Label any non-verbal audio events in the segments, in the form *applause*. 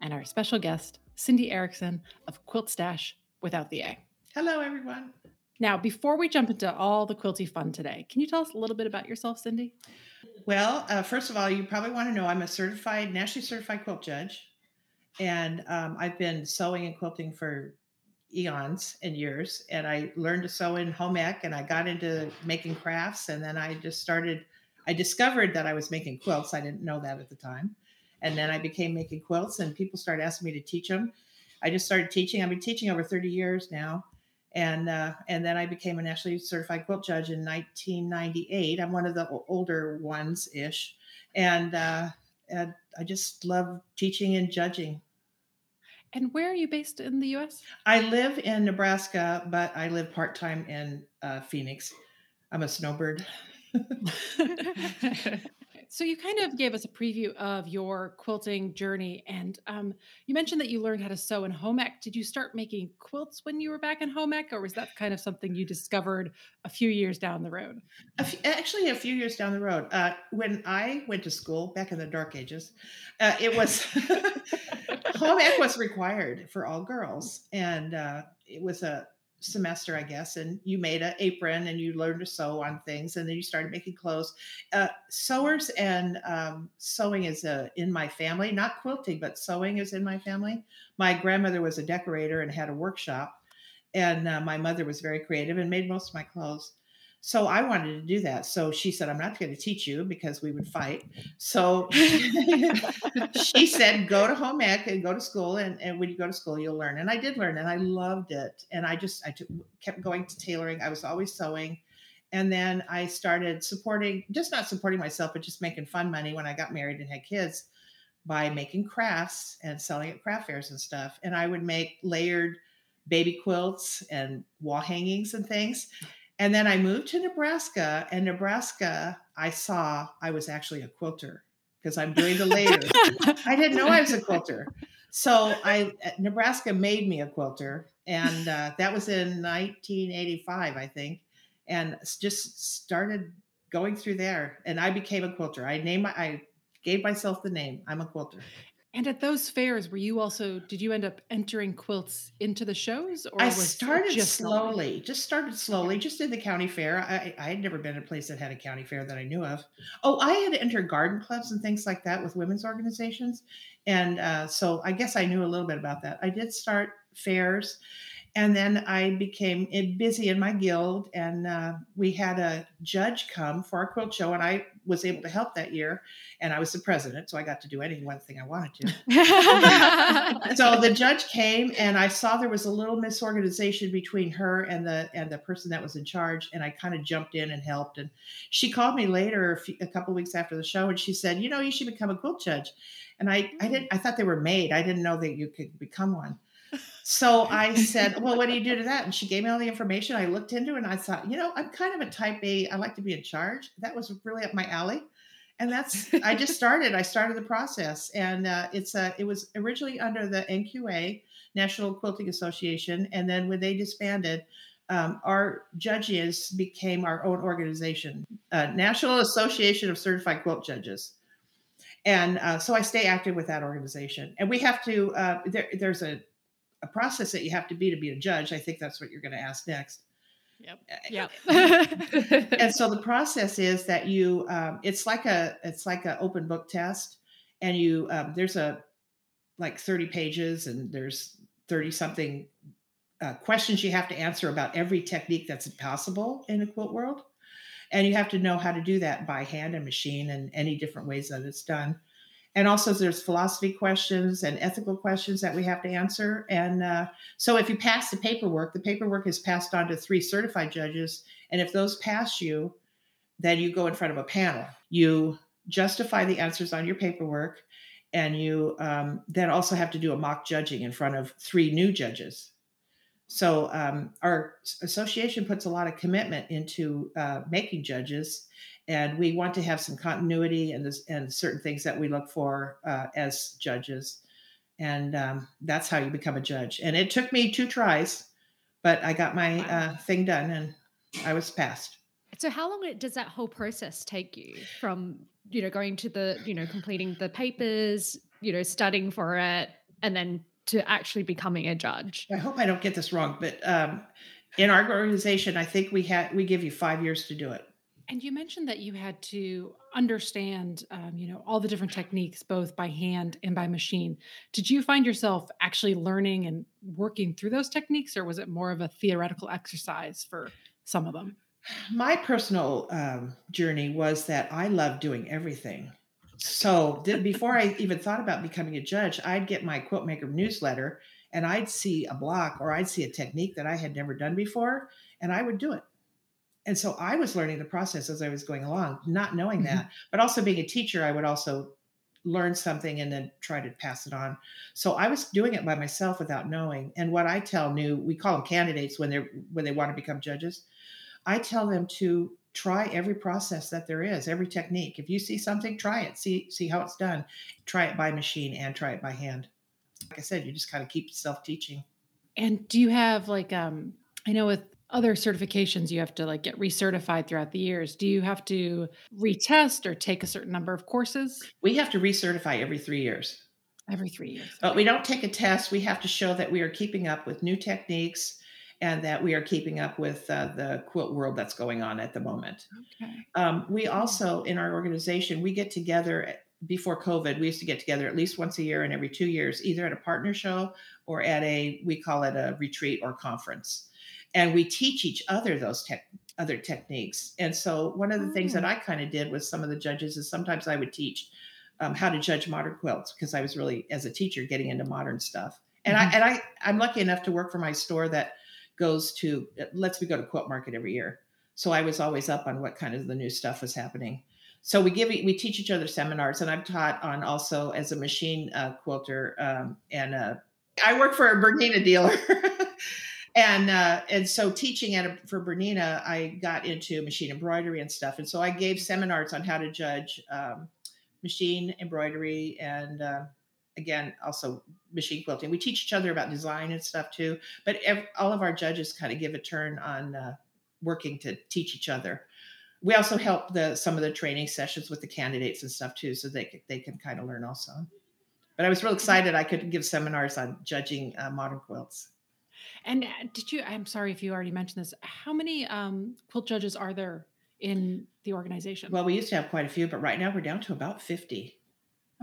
And our special guest, Cindy Erickson of Quilt Stash without the A. Hello, everyone. Now, before we jump into all the quilty fun today, can you tell us a little bit about yourself, Cindy? Well, uh, first of all, you probably want to know I'm a certified, nationally certified quilt judge. And um, I've been sewing and quilting for eons and years. And I learned to sew in home ec and I got into making crafts. And then I just started, I discovered that I was making quilts. I didn't know that at the time. And then I became making quilts and people started asking me to teach them. I just started teaching. I've been teaching over 30 years now and uh, and then I became a nationally certified quilt judge in 1998. I'm one of the older ones ish, and, uh, and I just love teaching and judging. And where are you based in the U.S.? I live in Nebraska, but I live part time in uh, Phoenix. I'm a snowbird. *laughs* *laughs* So you kind of gave us a preview of your quilting journey, and um, you mentioned that you learned how to sew in home ec. Did you start making quilts when you were back in home ec, or was that kind of something you discovered a few years down the road? Actually, a few years down the road. Uh, when I went to school back in the dark ages, uh, it was *laughs* home ec was required for all girls, and uh, it was a semester, I guess, and you made an apron and you learned to sew on things, and then you started making clothes. Uh, sewers and um, sewing is uh, in my family, not quilting, but sewing is in my family. My grandmother was a decorator and had a workshop, and uh, my mother was very creative and made most of my clothes. So I wanted to do that. So she said, I'm not going to teach you because we would fight. So *laughs* *laughs* she said, go to home ec and go to school. And, and when you go to school, you'll learn. And I did learn and I loved it. And I just, I kept going to tailoring. I was always sewing. And then I started supporting, just not supporting myself, but just making fun money when I got married and had kids by making crafts and selling at craft fairs and stuff. And I would make layered baby quilts and wall hangings and things. And then I moved to Nebraska, and Nebraska, I saw I was actually a quilter because I'm doing the layers. I didn't know I was a quilter. So I Nebraska made me a quilter, and uh, that was in 1985, I think, and just started going through there. And I became a quilter. I named my, I gave myself the name. I'm a quilter. And at those fairs, were you also did you end up entering quilts into the shows? Or I started just slowly, just started slowly, just did the county fair. I, I had never been in a place that had a county fair that I knew of. Oh, I had entered garden clubs and things like that with women's organizations, and uh, so I guess I knew a little bit about that. I did start fairs, and then I became eh, busy in my guild, and uh, we had a judge come for our quilt show, and I was able to help that year. And I was the president, so I got to do any one thing I wanted to. *laughs* *laughs* so the judge came, and I saw there was a little misorganization between her and the and the person that was in charge, and I kind of jumped in and helped. And she called me later, a, few, a couple weeks after the show, and she said, "You know, you should become a quilt judge." And I, I mm. didn't. I thought they were made. I didn't know that you could become one. So I *laughs* said, Well, what do you do to that? And she gave me all the information. I looked into it and I thought, you know, I'm kind of a type A. I like to be in charge. That was really up my alley. And that's, I just *laughs* started. I started the process. And uh, it's a, it was originally under the NQA, National Quilting Association. And then when they disbanded, um, our judges became our own organization, uh, National Association of Certified Quilt Judges. And uh, so I stay active with that organization. And we have to, uh, there, there's a a process that you have to be to be a judge. I think that's what you're going to ask next. Yep. Yep. *laughs* and so the process is that you, um, it's like a, it's like an open book test, and you, um, there's a like 30 pages, and there's 30 something uh, questions you have to answer about every technique that's possible in a quilt world, and you have to know how to do that by hand and machine and any different ways that it's done and also there's philosophy questions and ethical questions that we have to answer. And uh, so if you pass the paperwork the paperwork is passed on to three certified judges. And if those pass you then you go in front of a panel. You justify the answers on your paperwork and you um, then also have to do a mock judging in front of three new judges. So um, our association puts a lot of commitment into uh, making judges, and we want to have some continuity and this, and certain things that we look for uh, as judges, and um, that's how you become a judge. And it took me two tries, but I got my uh, thing done, and I was passed. So how long does that whole process take you from you know going to the you know completing the papers, you know studying for it, and then to actually becoming a judge? I hope I don't get this wrong, but um, in our organization, I think we had we give you five years to do it. And you mentioned that you had to understand, um, you know, all the different techniques, both by hand and by machine. Did you find yourself actually learning and working through those techniques, or was it more of a theoretical exercise for some of them? My personal um, journey was that I love doing everything. So before I even thought about becoming a judge, I'd get my quilt maker newsletter and I'd see a block or I'd see a technique that I had never done before and I would do it. And so I was learning the process as I was going along, not knowing mm-hmm. that, but also being a teacher, I would also learn something and then try to pass it on. So I was doing it by myself without knowing. And what I tell new, we call them candidates when they're when they want to become judges. I tell them to try every process that there is, every technique. If you see something, try it. See see how it's done. Try it by machine and try it by hand. Like I said, you just kind of keep self teaching. And do you have like um I know with other certifications you have to like get recertified throughout the years. Do you have to retest or take a certain number of courses? We have to recertify every 3 years. Every 3 years. But we don't take a test. We have to show that we are keeping up with new techniques and that we are keeping up with uh, the quilt world that's going on at the moment. Okay. Um, we also, in our organization, we get together before COVID. We used to get together at least once a year and every two years, either at a partner show or at a we call it a retreat or conference, and we teach each other those tech other techniques. And so one of the things that oh. I kind of did with some of the judges is sometimes I would teach um, how to judge modern quilts because I was really as a teacher getting into modern stuff. And mm-hmm. I and I I'm lucky enough to work for my store that goes to lets me go to quilt market every year so i was always up on what kind of the new stuff was happening so we give we teach each other seminars and i've taught on also as a machine uh, quilter um, and uh, i work for a bernina dealer *laughs* and uh, and so teaching at a, for bernina i got into machine embroidery and stuff. And so i gave seminars on how to judge um, machine embroidery and uh, again also machine quilting. We teach each other about design and stuff too but every, all of our judges kind of give a turn on uh, working to teach each other. We also help the some of the training sessions with the candidates and stuff too so they, they can kind of learn also. But i was real excited i could give seminars on judging uh, modern quilts and uh, did you i'm sorry if you already mentioned this how many um, quilt judges are there in the organization well we used to have quite a few but right now we're down to about 50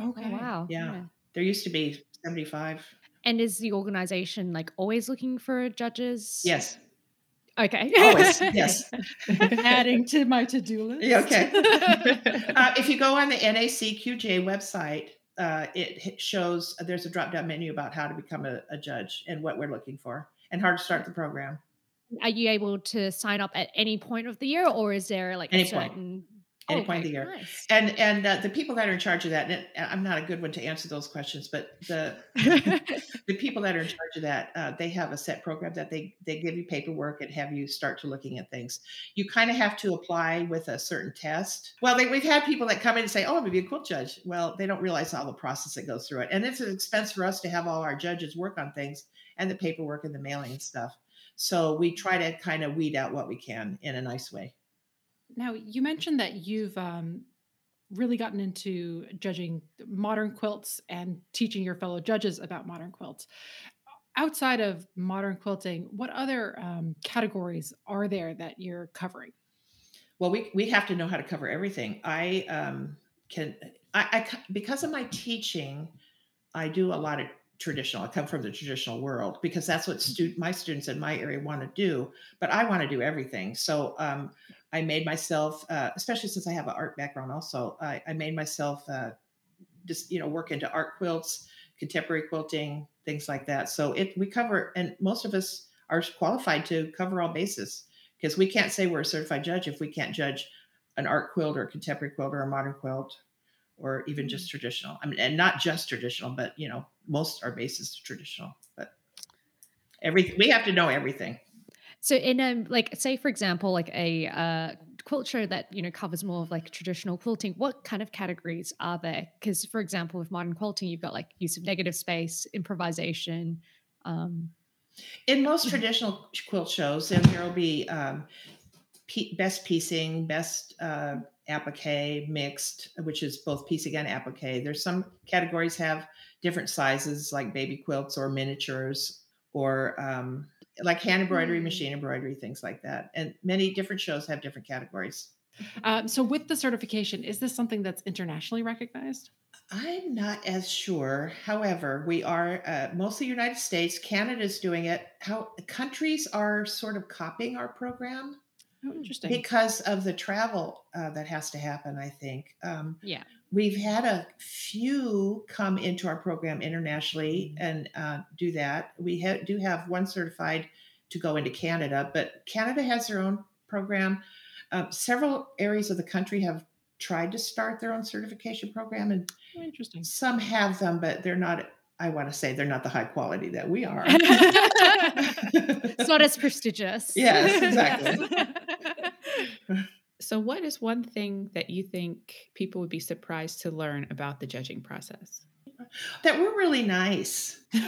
okay oh, wow yeah. yeah. There used to be 75. And is the organization like always looking for judges? Yes. Okay. Always. *laughs* Yes. Adding to my to do list. Yeah, okay. *laughs* uh, if you go on the NACQJ website, uh, it shows there's a drop down menu about how to become a, a judge and what we're looking for and how to start the program. Are you able to sign up at any point of the year or is there like any a certain point any point of the year. Nice. And and uh, the people that are in charge of that, and I'm not a good one to answer those questions, but the *laughs* the people that are in charge of that, uh, they have a set program that they they give you paperwork and have you start to looking at things. You kind of have to apply with a certain test. Well, they, we've had people that come in and say, "Oh, I'm gonna be a quilt judge." Well, they don't realize all the process that goes through it, and it's an expense for us to have all our judges work on things and the paperwork and the mailing and stuff. So we try to kind of weed out what we can in a nice way. Now, you mentioned that you've um, really gotten into judging modern quilts and teaching your fellow judges about modern quilts. Outside of modern quilting, what other um, categories are there that you're covering? Well, we, we have to know how to cover everything. I um, can, I, I, because of my teaching, I do a lot of traditional. I come from the traditional world because that's what stu- my students in my area want to do. But I want to do everything. So um, I made myself, uh, especially since I have an art background, also I, I made myself uh, just you know work into art quilts, contemporary quilting, things like that. So it we cover, and most of us are qualified to cover all bases because we can't say we're a certified judge if we can't judge an art quilt or a contemporary quilt or a modern quilt or even just traditional. I mean, and not just traditional, but you know, most our base is traditional. But everything we have to know everything. So in a like say for example like a uh, quilt show that you know covers more of like traditional quilting, what kind of categories are there? Because for example with modern quilting, you've got like use of negative space, improvisation. Um, in most traditional quilt shows, and there will be um, best piecing, best uh, applique, mixed, which is both piecing and applique. There's some categories have different sizes, like baby quilts or miniatures, or um, like hand embroidery, mm. machine embroidery, things like that. And many different shows have different categories. Um, so, with the certification, is this something that's internationally recognized? I'm not as sure. However, we are uh, mostly United States. Canada's doing it. How countries are sort of copying our program. Oh, interesting. Because of the travel uh, that has to happen, I think. Um, yeah. We've had a few come into our program internationally mm-hmm. and uh, do that. We ha- do have one certified to go into Canada, but Canada has their own program. Uh, several areas of the country have tried to start their own certification program, and oh, interesting. Some have them, but they're not. I want to say they're not the high quality that we are. *laughs* it's not as prestigious. Yes, exactly. *laughs* so, what is one thing that you think people would be surprised to learn about the judging process? That we're really nice. *laughs* we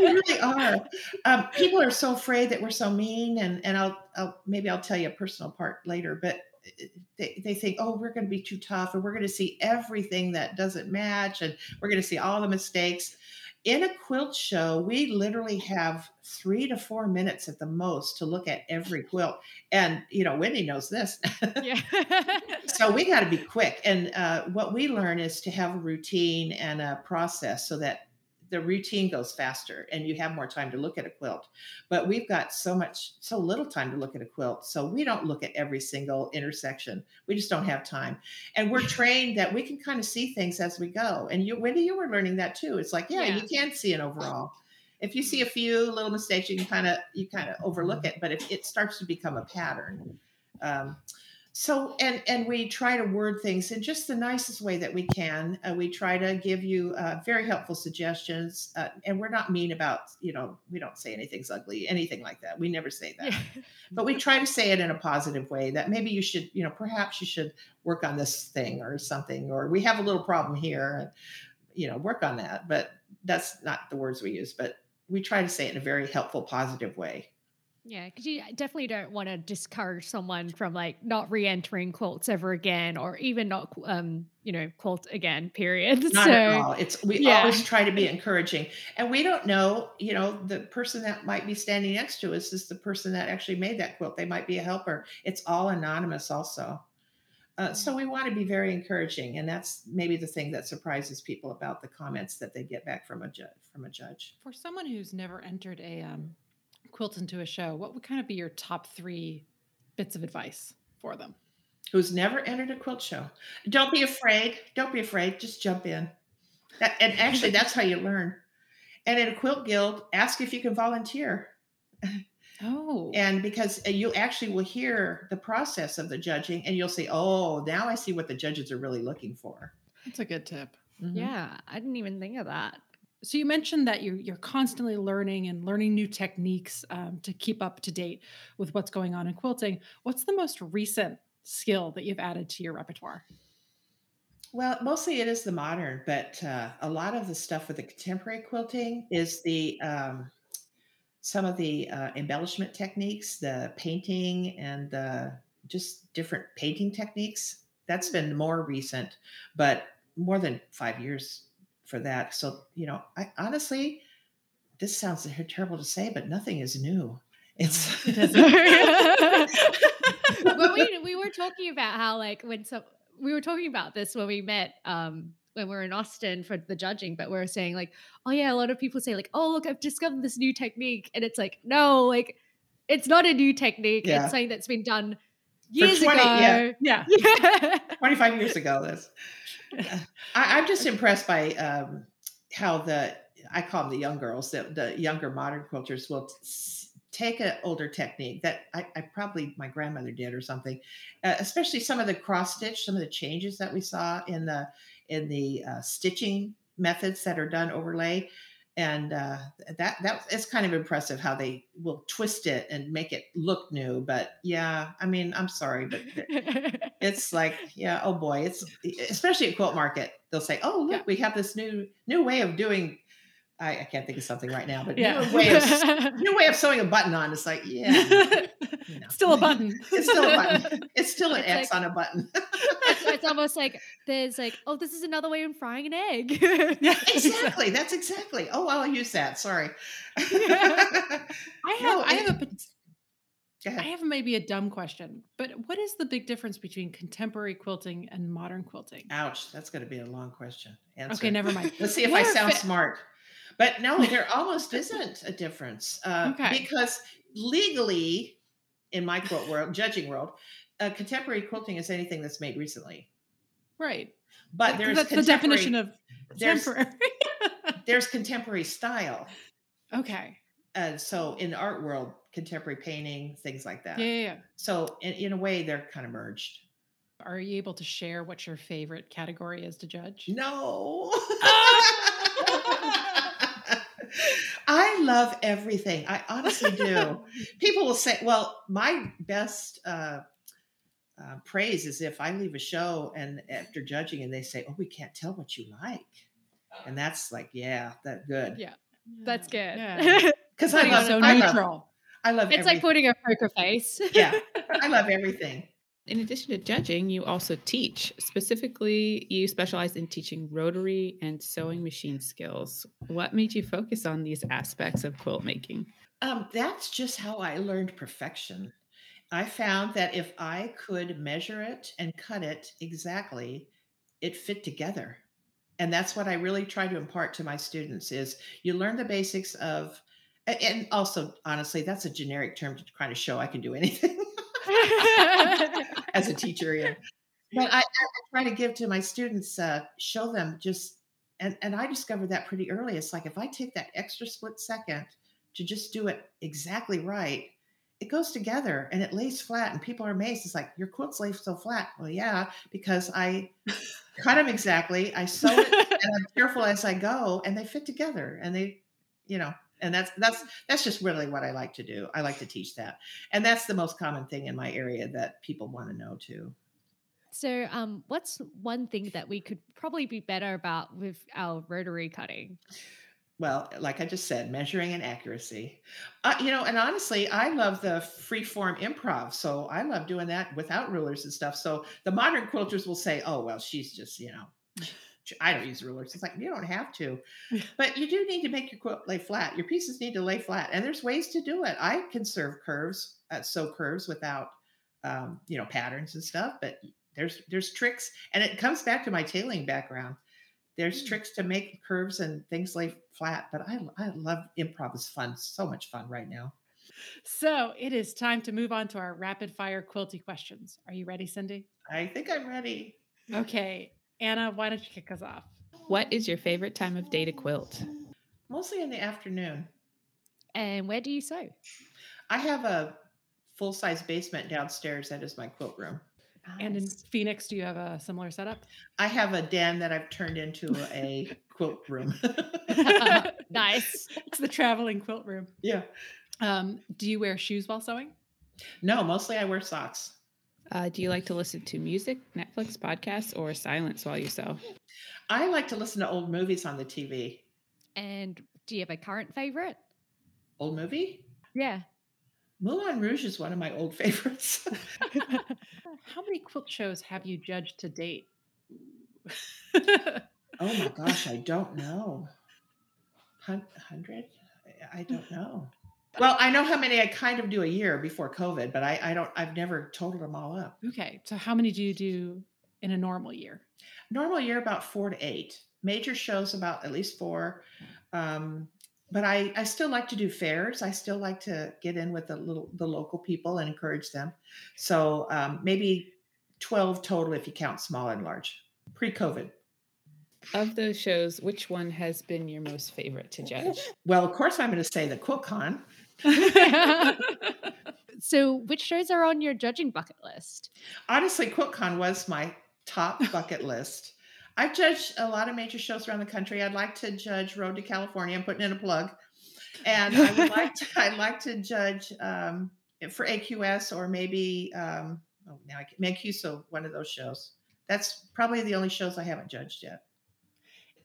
really are. Um, people are so afraid that we're so mean, and and I'll, I'll maybe I'll tell you a personal part later, but they, they think, oh, we're going to be too tough and we're going to see everything that doesn't match and we're going to see all the mistakes. In a quilt show, we literally have three to four minutes at the most to look at every quilt. And, you know, Wendy knows this. *laughs* So we got to be quick. And uh, what we learn is to have a routine and a process so that the routine goes faster and you have more time to look at a quilt. But we've got so much, so little time to look at a quilt. So we don't look at every single intersection. We just don't have time. And we're *laughs* trained that we can kind of see things as we go. And you, Wendy, you were learning that too. It's like, yeah, yeah. you can see an overall. If you see a few little mistakes, you can kind of you kind of overlook it. But if it starts to become a pattern, um, so and and we try to word things in just the nicest way that we can uh, we try to give you uh, very helpful suggestions uh, and we're not mean about you know we don't say anything's ugly anything like that. We never say that. But we try to say it in a positive way that maybe you should you know perhaps you should work on this thing or something or we have a little problem here and you know work on that. But that's not the words we use but we try to say it in a very helpful positive way yeah, because you definitely don't want to discourage someone from like not re-entering quilts ever again, or even not, um, you know, quilt again. Period. *laughs* Not so, at all. It's we yeah. always try to be encouraging, and we don't know. You know, the person that might be standing next to us is the person that actually made that quilt. They might be a helper. It's all anonymous, also. Uh, so we want to be very encouraging, and that's maybe the thing that surprises people about the comments that they get back from a judge. From a judge, for someone who's never entered a um, quilt into a show, what would kind of be your top three bits of advice for them? Who's never entered a quilt show? Don't be afraid. Don't be afraid. Just jump in. That, and actually, that's how you learn. And in a quilt guild, ask if you can volunteer. *laughs* Oh. And because uh, you actually will hear the process of the judging and you'll say, oh, now I see what the judges are really looking for. That's a good tip. Mm-hmm. Yeah, I didn't even think of that. So you mentioned that you, you're constantly learning and learning new techniques um, to keep up to date with what's going on in quilting. What's the most recent skill that you've added to your repertoire? Well, mostly it is the modern, but uh, a lot of the stuff with the contemporary quilting is the um, some of the uh, embellishment techniques, the painting, and the just different painting techniques. That's been more recent, but more than five years for that. So, you know, I honestly, this sounds terrible to say, but nothing is new. It's well, *laughs* we we were talking about how like when so we were talking about this when we met um when we are in Austin for the judging, but we are saying like, oh yeah, a lot of people say like, oh look, I've discovered this new technique, and it's like, no, like it's not a new technique. Yeah. It's something that's been done years 20, ago. Yeah, *laughs* yeah. yeah. twenty five years ago. This *laughs* I, am just impressed by um, how the I call them the young girls, the, the younger modern quilters will take an older technique that I, I, probably my grandmother did or something, uh, especially some of the cross stitch, some of the changes that we saw in the in the uh, stitching methods that are done overlay and uh, that that it's kind of impressive how they will twist it and make it look new. But yeah, I mean, I'm sorry, but *laughs* it's like, yeah, oh boy, it's especially at quilt market. They'll say, "Oh, look, yeah. we have this new new way of doing I, I, can't think of something right now, but yeah. new way of *laughs* new way of sewing a button on. It's like, yeah, you know. still a button. *laughs* it's still a button. It's *laughs* still an it's X like, on a button. it's, it's, almost like there's like, oh, this is another way of frying an egg. yeah, exactly. That's exactly. Oh, I'll use that. Sorry. I have. No, I have a. I have maybe a dumb question, but what is the big difference between contemporary quilting and modern quilting? Ouch, that's going to be a long question. Answer. Okay, never mind. Let's see if what I sound smart. But no, *laughs* there almost isn't a difference uh, okay. because legally, in my quilt world, judging world, uh, contemporary quilting is anything that's made recently. Right. But there's that's the definition of contemporary. There's, *laughs* there's contemporary style. Okay. And so in the art world, contemporary painting, things like that. Yeah, yeah, yeah. So in, in a way, they're kind of merged. Are you able to share what your favorite category is to judge? No. *laughs* I love everything. I honestly do. *laughs* People will say, well, my best uh, uh, praise is if I leave a show and after judging and they say, oh, we can't tell what you like. And that's like, yeah, that good. Yeah, that's good. *laughs* Because yeah. I love so neutral. I love, I love it's everything. like putting a poker face. yeah, I love *laughs* everything. In addition to judging, you also teach. Specifically, you specialize in teaching rotary and sewing machine skills. What made you focus on these aspects of quilt making? Um, that's just how I learned perfection. I found that if I could measure it and cut it exactly, it fit together. And that's what I really try to impart to my students is you learn the basics of and also honestly, that's a generic term to kind of show I can do *laughs* anything. *laughs* as a teacher. Yeah. But I, I, try to give to my students, uh, show them just, and, and I discovered that pretty early. It's like if I take that extra split second to just do it exactly right, it goes together and it lays flat, and people are amazed. It's like your quilts lay so flat. Well, yeah, because I cut them exactly. I sew it, and I'm careful as I go, and they fit together, and they, you know, and that's that's that's just really what i like to do. I like to teach that. And that's the most common thing in my area that people want to know too. So um, what's one thing that we could probably be better about with our rotary cutting? Well like i just said measuring and accuracy. Uh, you know and honestly i love the free form improv so i love doing that without rulers and stuff. So the modern quilters will say oh well she's just you know I don't use rulers. It's like you don't have to, *laughs* but you do need to make your quilt lay flat. Your pieces need to lay flat, and there's ways to do it. I can serve curves, uh, sew curves without, um, you know, patterns and stuff. But there's there's tricks, and it comes back to my tailing background. There's mm. tricks to make curves and things lay flat. But I I love improv. It's fun, so much fun right now. So it is time to move on to our rapid fire quilty questions. Are you ready, Cindy? I think I'm ready. Okay. Anna, why don't you kick us off? What is your favorite time of day to quilt? Mostly in the afternoon. And where do you sew? I have a full size basement downstairs. That is my quilt room. Nice. And in Phoenix, do you have a similar setup? I have a den that I've turned into a *laughs* quilt room. *laughs* nice. *laughs* It's the traveling quilt room. Yeah. Um, do you wear shoes while sewing? No, mostly I wear socks. Uh, do you like to listen to music, Netflix, podcasts, or silence while you sew? I like to listen to old movies on the TV. And do you have a current favorite? Old movie? Yeah. Moulin Rouge is one of my old *laughs* favorites. *laughs* How many quilt shows have you judged to date? oh my gosh, I don't know. Hundred? I don't know. Well, I know how many I kind of do a year before COVID, but I, I don't. I've never totaled them all up. Okay, so how many do you do in a normal year? Normal year about four to eight. Major shows about at least four. Um, but I, I still like to do fairs. I still like to get in with the little the local people and encourage them. So um, maybe twelve total if you count small and large. Pre-COVID. Of those shows, which one has been your most favorite to judge? Well, of course, I'm going to say the QuiltCon *laughs* so, which shows are on your judging bucket list? Honestly, QuiltCon was my top bucket list. I've judged a lot of major shows around the country. I'd like to judge Road to California. I'm putting in a plug, and I would like to. I'd like to judge um, for AQS or maybe um, oh now I can, Mancuso, one of those shows. That's probably the only shows I haven't judged yet.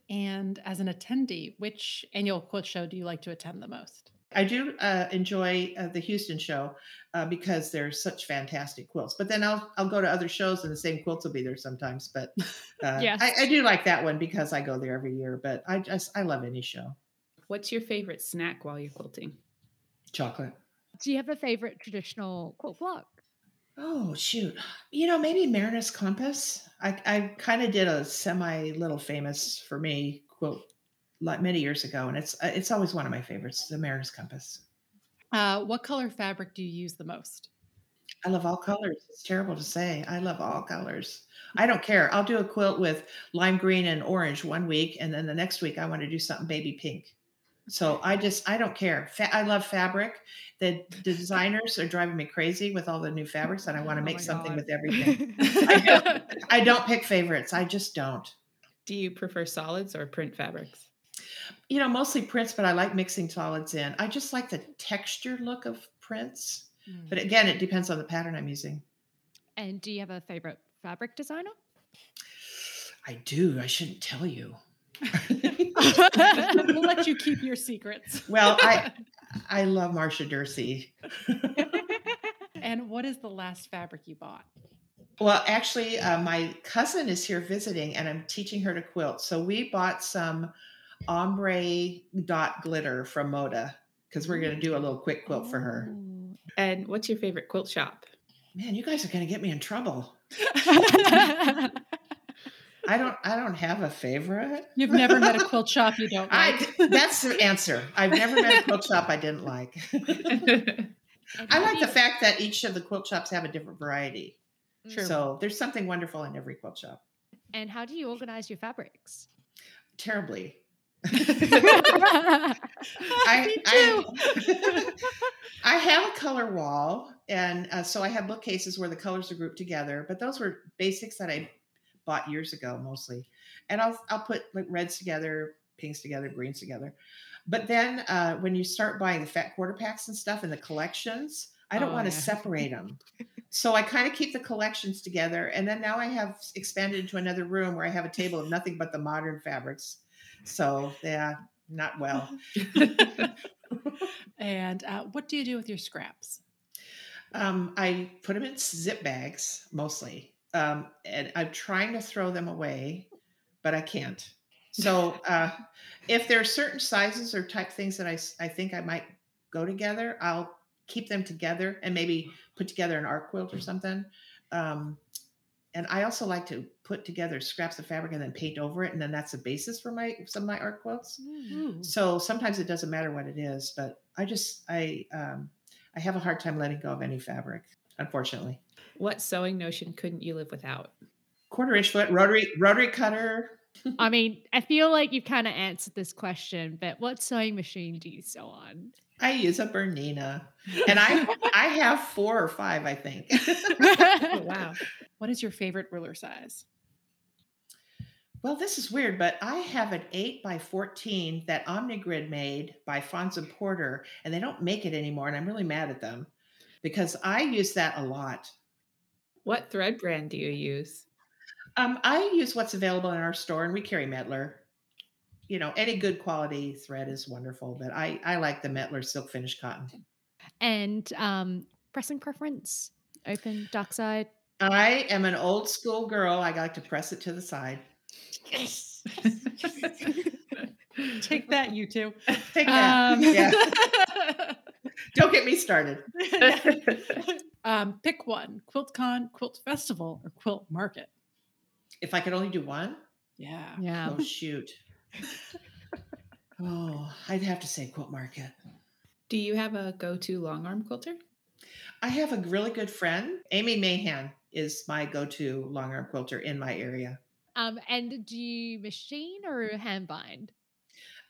And as an attendee, which annual quilt show do you like to attend the most? I do uh, enjoy uh, the Houston show uh, because there's such fantastic quilts. But then I'll I'll go to other shows and the same quilts will be there sometimes. But *laughs* uh, Yes. I, I do like that one because I go there every year. But I just I love any show. What's your favorite snack while you're quilting? Chocolate. Do you have a favorite traditional quilt block? Oh shoot! You know maybe Mariner's Compass. I I kind of did a semi little famous for me quilt like many years ago, and it's uh, it's always one of my favorites. The Mariner's Compass. Uh, what color fabric do you use the most? I love all colors. It's terrible to say. I love all colors. I don't care. I'll do a quilt with lime green and orange one week, and then the next week I want to do something baby pink. So I just I don't care. Fa- I love fabric. The, the designers are driving me crazy with all the new fabrics, and I want to Oh make my something God. with everything. I *laughs* I don't pick favorites. I just don't. Do you prefer solids or print fabrics? You know, mostly prints, but I like mixing solids in. I just like the texture look of prints. But again, it depends on the pattern I'm using. and do you have a favorite fabric designer? I do. I shouldn't tell you. *laughs* we'll let you keep your secrets. Well, I *laughs* I love Marcia Derse. And what is the last fabric you bought? Well, actually, uh, my cousin is here visiting, and I'm teaching her to quilt. So we bought some ombre dot glitter from Moda because we're going to do a little quick quilt for her. And what's your favorite quilt shop? Man, you guys are going to get me in trouble. *laughs* I don't. I don't have a favorite. You've never met a quilt shop you don't I. like. That's the answer. I've never met a quilt shop I didn't like. *laughs* I like the fact that each of the quilt shops have a different variety. Mm. True. So there's something wonderful in every quilt shop. And how do you organize your fabrics? Terribly. *laughs* I, *laughs* I, *laughs* I, have a color wall, and uh, so I have bookcases where the colors are grouped together. But those were basics that I bought years ago, mostly. And I'll I'll put like reds together, pinks together, greens together. But then uh, when you start buying the fat quarter packs and stuff and the collections, I don't Oh, want to yeah. separate them. So I kind of keep the collections together, and then now I have expanded into another room where I have a table of nothing but the modern fabrics. So yeah, not well. *laughs* *laughs* And uh, what do you do with your scraps? Um, I put them in zip bags mostly, um, and I'm trying to throw them away, but I can't. So uh, if there are certain sizes or type things that I, I think I might go together, I'll keep them together and maybe put together an art quilt or something. Um, and I also like to put together scraps of fabric and then paint over it, and then that's the basis for my some of my art quilts. Hmm. So sometimes it doesn't matter what it is, but I just I um, I have a hard time letting go of any fabric, unfortunately. what sewing notion couldn't you live without? Quarter inch foot rotary rotary cutter. *laughs* I mean, I feel like you've kind of answered this question, but what sewing machine do you sew on? I use a Bernina, *laughs* and I I have four or five, I think. *laughs* Oh, wow. *laughs* What is your favorite ruler size? well, this is weird, but I have an eight by fourteen that Omnigrid made by Fons & Porter, and they don't make it anymore, and I'm really mad at them because I use that a lot. What thread brand do you use? Um, I use what's available in our store, and we carry Mettler. You know, any good quality thread is wonderful, but I I like the Mettler silk finish cotton. And um, pressing preference, open, dark side. I am an old school girl. I like to press it to the side. Yes. *laughs* Take that, you two. *laughs* Take that. Um, yeah. *laughs* Don't get me started. um, pick one: QuiltCon, Quilt Festival, or Quilt Market. If I could only do one, Yeah. Yeah. oh shoot. Oh, I'd have to say quilt market. Do you have a go-to long arm quilter? I have a really good friend. Amy Mahan is my go-to long arm quilter in my area. Um, and do you machine or hand bind?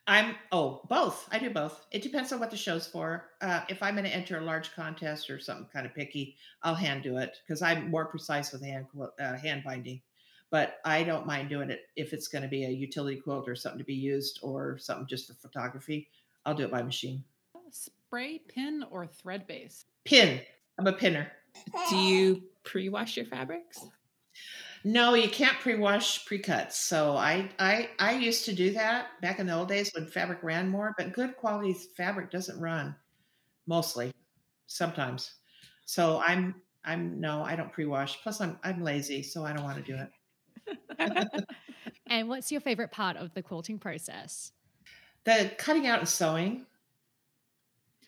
I'm oh both. I do both. It depends on what the show's for. Uh, if I'm going to enter a large contest or something kind of picky, I'll hand do it because I'm more precise with hand uh, hand binding. But I don't mind doing it if it's going to be a utility quilt or something to be used or something just for photography. I'll do it by machine. Spray, pin, or thread base? Pin. I'm a pinner. Do you pre-wash your fabrics? No, you can't pre-wash pre-cuts. So I I I used to do that back in the old days when fabric ran more, but good quality fabric doesn't run mostly. Sometimes. So I'm I'm no, I don't pre-wash. Plus I'm I'm lazy, so I don't want to do it. *laughs* and what's your favorite part of the quilting process? The cutting out and sewing.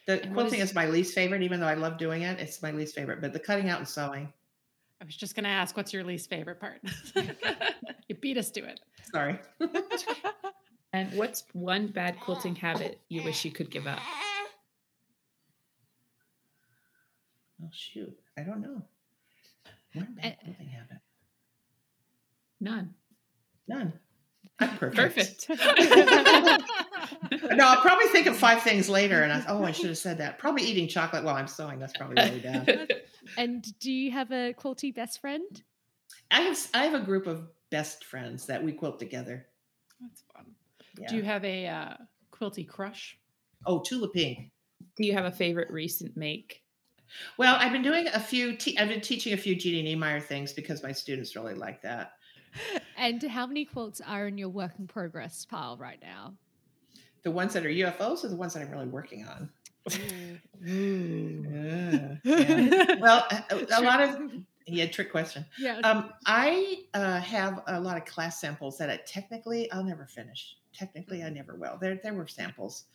The And quilting is- is my least favorite, even though I love doing it. It's my least favorite, but the cutting out and sewing. I was just going to ask, what's your least favorite part? *laughs* you beat us to it. Sorry. *laughs* And what's one bad quilting habit you wish you could give up? Oh shoot. I don't know. One bad Eh. quilting habit. None. None. I'm perfect. Perfect. *laughs* No, I'll probably think of five things later, and I oh, I should have said that. Probably eating chocolate while I'm sewing. That's probably really bad. *laughs* and do you have a quilty best friend? I have I have a group of best friends that we quilt together. That's fun. Yeah. Do you have a uh, quilty crush? oh, Tula Pink. Do you have a favorite recent make? Well, I've been doing a few. Te- I've been teaching a few Judy Niemeyer things because my students really like that. *laughs* And how many quilts are in your work in progress pile right now? The ones that are UFOs are the ones that I'm really working on. *laughs* Yeah. Well, a, a lot of yeah, trick question. Yeah. Um, I uh, have a lot of class samples that I, technically I'll never finish. Technically, I never will. There, there were samples,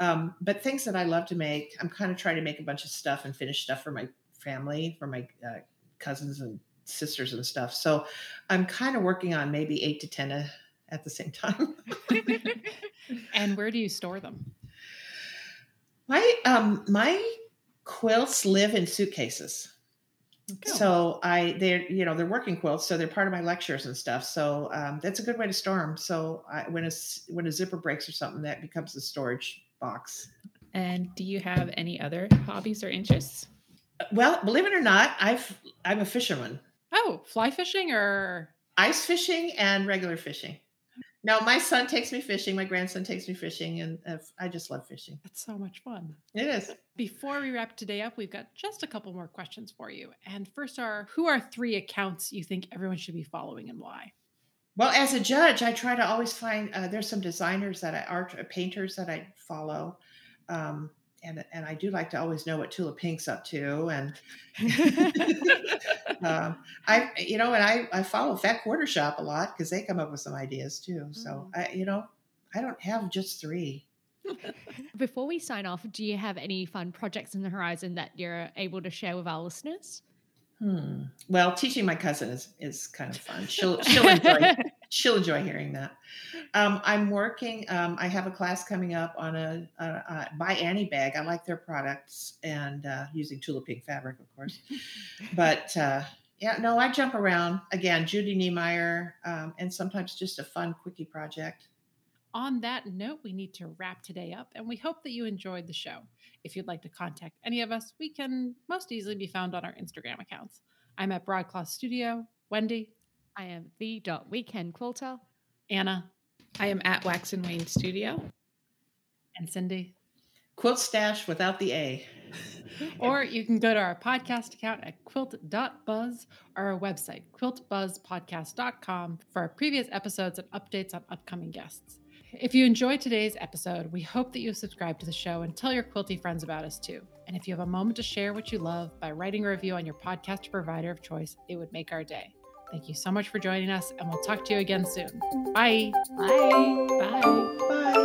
um, but things that I love to make. I'm kind of trying to make a bunch of stuff and finish stuff for my family, for my uh, cousins and sisters and stuff. So I'm kind of working on maybe eight to ten uh, at the same time. *laughs* and where do you store them? my um, my quilts live in suitcases. Cool. So I, they're, you know, they're working quilts, so they're part of my lectures and stuff. So um, that's a good way to store them. So I, when a when a zipper breaks or something, that becomes a storage box. And do you have any other hobbies or interests? Well, believe it or not, I've I'm a fisherman, Oh, fly fishing or ice fishing and regular fishing. Now my son takes me fishing, my grandson takes me fishing, and uh, I just love fishing. it's so much fun. It is. Before we wrap today up, we've got just a couple more questions for you. And first are who are three accounts you think everyone should be following and why? Well, as a judge, I try to always find uh, there's some designers that I art uh, painters that I follow, um, and and I do like to always know what Tula Pink's up to, and *laughs* *laughs* um, I you know, and I I follow Fat Quarter Shop a lot because they come up with some ideas too. So I you know, I don't have just three. *laughs* Before we sign off, do you have any fun projects in the horizon that you're able to share with our listeners? Hmm. Well, teaching my cousin is is kind of fun. She'll she'll enjoy she'll enjoy hearing that. Um, I'm working. Um, I have a class coming up on a, a, a ByAnnie bag. I like their products and uh, using Tula Pink fabric, of course. but uh, yeah, no, I jump around again. Judy Niemeyer, um, and sometimes just a fun quickie project. On that note, we need to wrap today up, and we hope that you enjoyed the show. If you'd like to contact any of us, we can most easily be found on our Instagram accounts. I'm at Broadcloth Studio. Wendy, I am the dot weekend quilter. Anna, I am at Wax and Wane Studio. and Cindy. Quilt stash without the A. *laughs* Or you can go to our podcast account at quilt.buzz or our website, quiltbuzzpodcast.com, for our previous episodes and updates on upcoming guests. If you enjoyed today's episode, we hope that you subscribe to the show and tell your quilty friends about us too. And if you have a moment to share what you love by writing a review on your podcast provider of choice, it would make our day. Thank you so much for joining us, and we'll talk to you again soon. Bye. Bye. Bye. Bye.